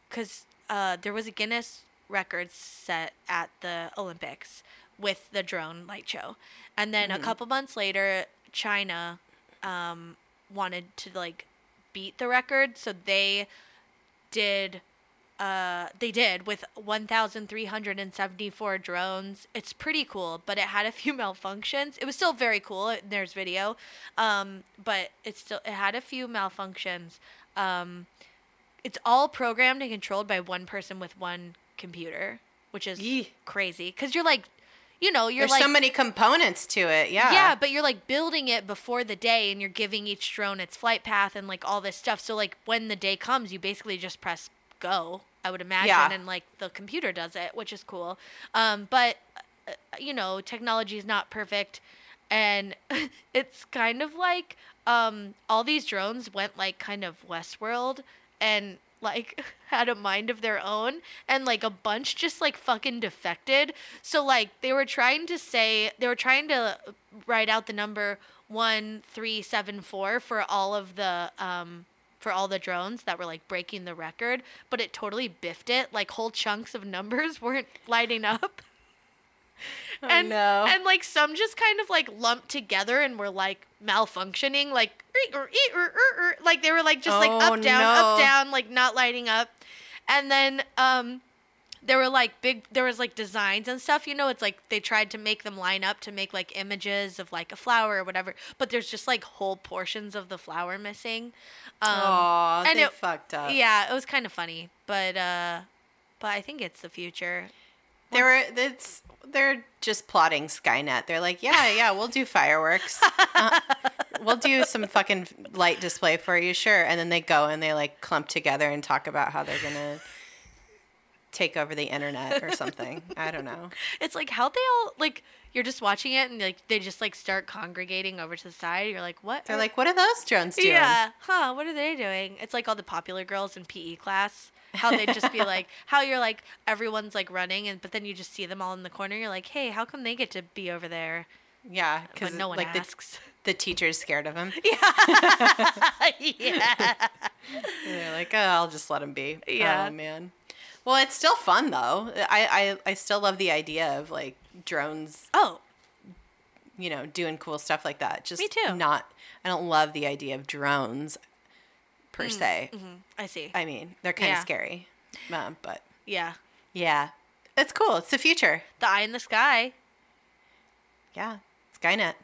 because uh, there was a Guinness record set at the Olympics with the drone light show, and then a couple months later, China um, wanted to like beat the record, so they did uh, they did with 1,374 drones. It's pretty cool, but it had a few malfunctions. It was still very cool. There's video, um, but it still it had a few malfunctions. Um, it's all programmed and controlled by one person with one computer, which is Yee. crazy. Because you're like, you know, you're there's like so many components to it yeah yeah, but you're like building it before the day and you're giving each drone its flight path and like all this stuff. So like when the day comes, you basically just press go, I would imagine, Yeah. and like the computer does it, which is cool. Um, but uh, you know, technology is not perfect and it's kind of like um all these drones went like kind of Westworld and like had a mind of their own and like a bunch just like fucking defected so like they were trying to say they were trying to write out the number 1374 for all of the um for all the drones that were like breaking the record, but it totally biffed it. Like whole chunks of numbers weren't lighting up. Oh, and no. and like some just kind of like lumped together and were like malfunctioning like "Er, er, er, er, er," like they were like just like Oh, up down up down like not lighting up and then um there were like big there was like designs and stuff you know it's like they tried to make them line up to make like images of like a flower or whatever but there's just like whole portions of the flower missing um Aw, and they it- fucked up. yeah it was kind of funny but uh but i think it's the future there were it's they're just plotting Skynet. They're like, yeah, yeah, we'll do fireworks. Uh, we'll do some fucking light display for you, sure. And then they go and they like clump together and talk about how they're gonna take over the internet or something. I don't know. It's like how they all like you're just watching it and like they just like start congregating over to the side. You're like, what? They're like, what are those drones doing? yeah, huh? What are they doing? It's like all the popular girls in PE class. How they just be like, how you're like everyone's like running and but then you just see them all in the corner. You're like, hey, how come they get to be over there? Yeah, because no one like the, asks. the teacher's scared of him. yeah. They're like, oh, I'll just let him be. Yeah. Oh man. Well, it's still fun though. I, I I still love the idea of like drones Oh, you know, doing cool stuff like that. Just Me too. Not, I don't love the idea of drones per se. mhm, I see. I mean, they're kind of Yeah. scary, um, but yeah. yeah, it's cool. It's the future. The eye in the sky. Yeah, Skynet.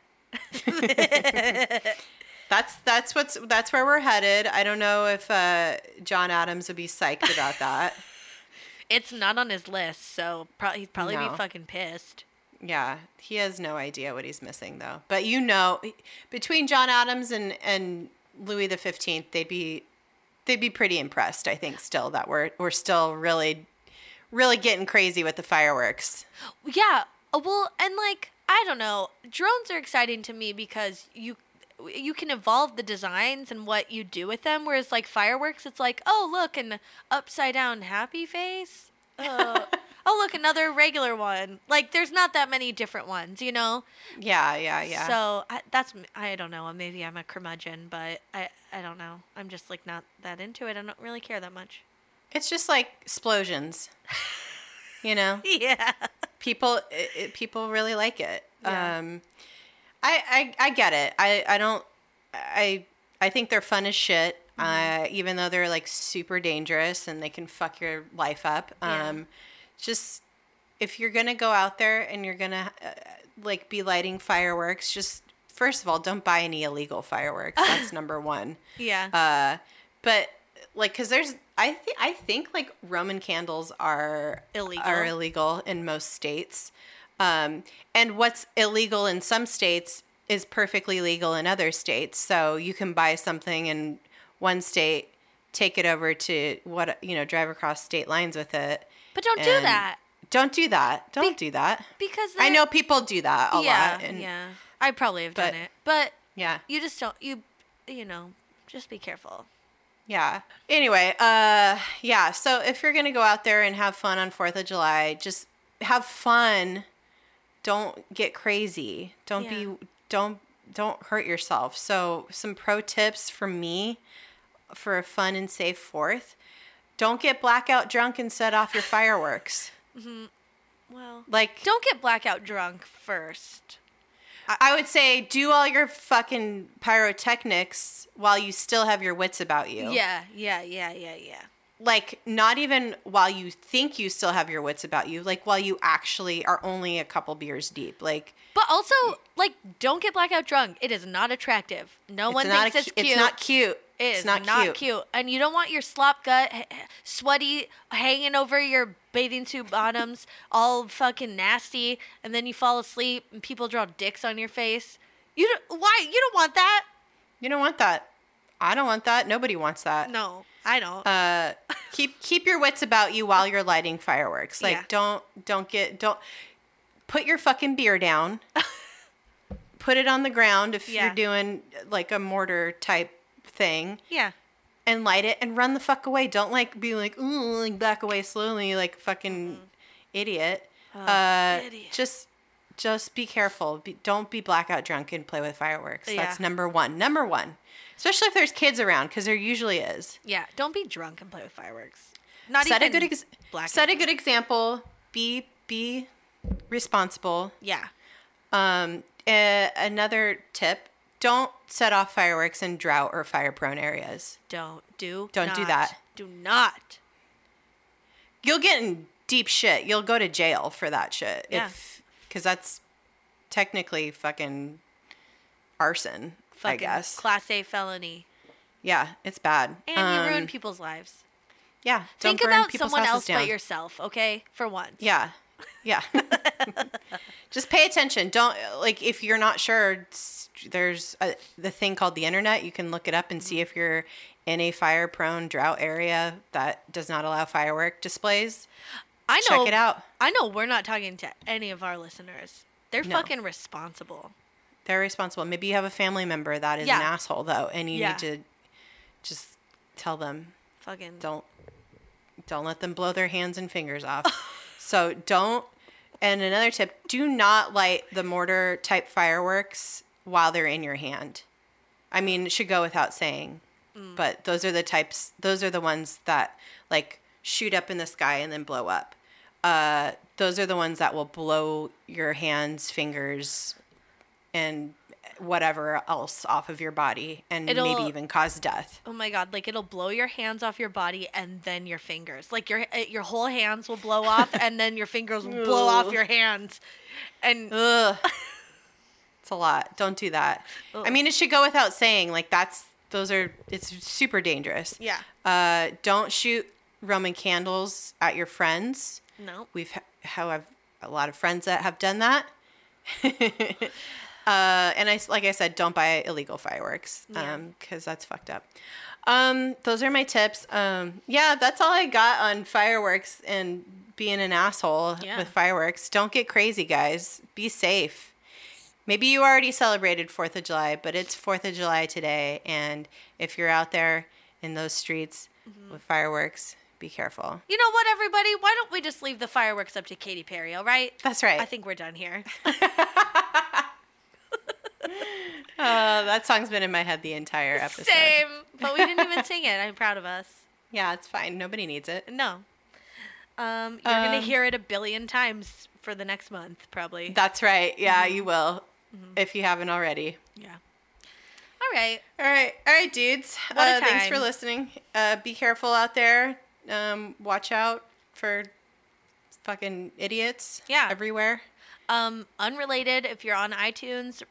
that's that's what's that's where we're headed. I don't know if uh, John Adams would be psyched about that. It's not on his list, so pro- he'd probably No. be fucking pissed. Yeah, he has no idea what he's missing though. But you know, between John Adams and and Louis the Fifteenth, they'd be they'd be pretty impressed. I think still that we're we're still really really getting crazy with the fireworks. Yeah. uh, Well, and like I don't know, drones are exciting to me because you you can evolve the designs and what you do with them. Whereas like fireworks, it's like, oh look, an upside down happy face. Uh, oh look, another regular one. Like there's not that many different ones, you know. Yeah, yeah, yeah. So I, that's i don't know. Maybe I'm a curmudgeon, but I I don't know. I'm just like not that into it. I don't really care that much. it's just like explosions. you know, Yeah. people it, it, people really like it. Yeah. Um, I, I I get it. I I don't I I think they're fun as shit. Mm-hmm. Uh, even though they're like super dangerous and they can fuck your life up. Yeah. Just if you're gonna go out there and you're gonna uh, like be lighting fireworks, just first of all, don't buy any illegal fireworks. That's number one. Yeah. Uh, but like, cause there's, I think, I think like Roman candles are Illegal. are illegal in most states. Um, and what's illegal in some states is perfectly legal in other states. So you can buy something in one state, take it over to what you know, drive across state lines with it. But don't do that Don't do that. Don't do that. because I know people do that a yeah, lot. And yeah. I probably have done it, but yeah. you just don't. You, you know, just be careful. Yeah. Anyway, uh yeah, so if you're going to go out there and have fun on 4th of July, just have fun. Don't get crazy. Don't Yeah. be don't don't hurt yourself. So, some pro tips from me for a fun and safe 4th. Don't get blackout drunk and set off your fireworks. Mm-hmm. Well, Like don't get blackout drunk first. I would say do all your fucking pyrotechnics while you still have your wits about you. Yeah, yeah, yeah, yeah, yeah. like not even while you think you still have your wits about you like while you actually are only a couple beers deep like But also, like, don't get blackout drunk. It is not attractive. No one thinks a, it's cute. it's not cute It it's not, not, cute. And you don't want your slop gut sweaty hanging over your bathing suit bottoms, all fucking nasty, and then you fall asleep and people draw dicks on your face. You don't, why? You don't want that? you don't want that i don't want that nobody wants that No, I don't. uh keep keep your wits about you while you're lighting fireworks like Yeah. don't don't get don't put your fucking beer down put it on the ground if Yeah. you're doing like a mortar type thing yeah. and light it and run the fuck away. Don't like be like, ooh, like back away slowly, like fucking idiot. uh, Mm-hmm. idiot. just, just be careful. Be, don't be blackout drunk and play with fireworks. That's number one. Number one. especially if there's kids around, because there usually is. Yeah, don't be drunk and play with fireworks. Not set a good ex- set a good example. Be be responsible. yeah. Um, a- another tip: don't set off fireworks in drought or fire-prone areas. Don't do. Don't do that. Do not. You'll get in deep shit. You'll go to jail for that shit. Yeah. because that's technically fucking arson. I Fucking guess. Class A felony. yeah, it's bad. And you ruin Um, people's lives. Yeah, don't Think burn about someone else but down. yourself, okay? For once. Yeah. Yeah. Just pay attention. Don't like if you're not sure. There's a, the thing called the internet. You can look it up and see Mm-hmm. if you're in a fire-prone drought area that does not allow firework displays. I know. Check it out. I know we're not talking to any of our listeners. They're No. fucking responsible. They're responsible. Maybe you have a family member that is Yeah. an asshole though, and you Yeah. need to just tell them Fucking. don't don't let them blow their hands and fingers off. so don't. And another tip: do not light the mortar type fireworks while they're in your hand. I mean, it should go without saying, Mm. but those are the types. Those are the ones that like shoot up in the sky and then blow up. Uh, those are the ones that will blow your hands, fingers, and whatever else off of your body, and maybe It'll- even cause death. Oh my god! Like it'll blow your hands off your body and then your fingers. Like your uh, your whole hands will blow off and then your fingers will blow off your hands. And Ugh. it's a lot. Don't do that. I mean, it should go without saying. Like that's those are it's super dangerous. yeah, Uh, don't shoot Roman candles at your friends. no. We've how I've a lot of friends that have done that. uh, and I, like I said, don't buy illegal fireworks Yeah. because that's fucked up. Um, those are my tips. Um, yeah, that's all I got on fireworks and being an asshole Yeah. with fireworks. Don't get crazy, guys. Be safe. Maybe you already celebrated Fourth of July, but it's Fourth of July today, and if you're out there in those streets Mm-hmm. with fireworks, be careful. You know what, everybody? Why don't we just leave the fireworks up to Katy Perry? All right. That's right. I think we're done here. Uh, that song's been in my head the entire episode. Same, but we didn't even sing it. I'm proud of us. Yeah, it's fine. Nobody needs it. No. Um, you're gonna Um, hear it a billion times for the next month, probably. That's right. Yeah, Mm-hmm. you will. If you haven't already. yeah. All right. All right. All right, dudes. Uh, Thanks for listening. Uh, be careful out there. Um, watch out for fucking idiots Yeah. everywhere. Um, unrelated, if you're on iTunes,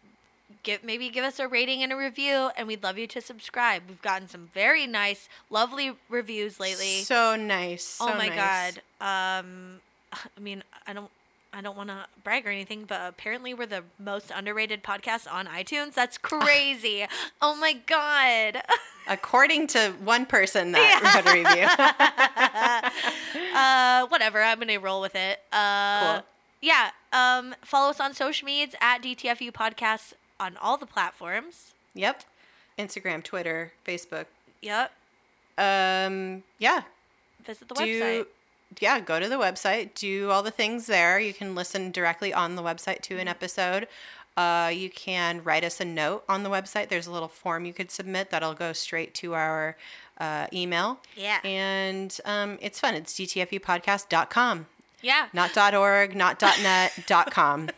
give maybe give us a rating and a review, and we'd love you to subscribe. We've gotten some very nice, lovely reviews lately. So nice. So oh my nice. god. Um, I mean, I don't. I don't want to brag or anything, but apparently we're the most underrated podcast on iTunes. That's crazy. oh my god. According to one person that wrote a review. uh, whatever. I'm gonna roll with it. Uh, Cool. Yeah. Um, follow us on social medias at DTFU Podcasts on all the platforms. yep. Instagram, Twitter, Facebook. Yep. Um, yeah, Visit the do website. yeah go to the website do all the things there you can listen directly on the website to an episode uh, you can write us a note on the website there's a little form you could submit that'll go straight to our uh, email Yeah. and um, it's fun it's dtfupodcast.com Yeah. not .org not .net .com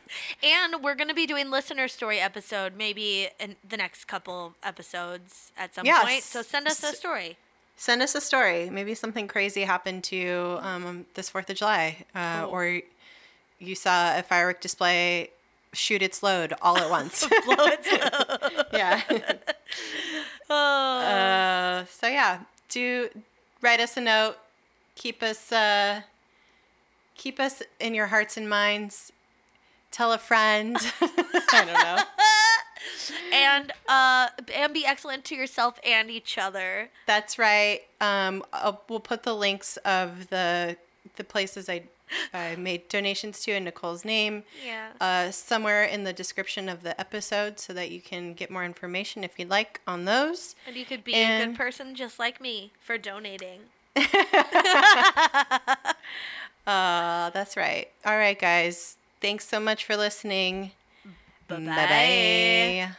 And we're gonna be doing listener story episode maybe in the next couple episodes at some Yes. point. So send us a story. send us a story maybe something crazy happened to you um, this fourth of july uh, Cool. or you saw a firework display shoot its load all at once Blow it. yeah. oh. Uh, so yeah, do write us a note. Keep us uh, keep us in your hearts and minds. Tell a friend. I don't know. and uh, and be excellent to yourself and each other. That's right. Um, I'll, we'll put the links of the the places I I made donations to in Nicole's name. Yeah. Uh, somewhere in the description of the episode so that you can get more information if you'd like on those. And you could be a good person just like me for donating. Uh, that's right. All right, guys. Thanks so much for listening. Bye-bye. Bye-bye.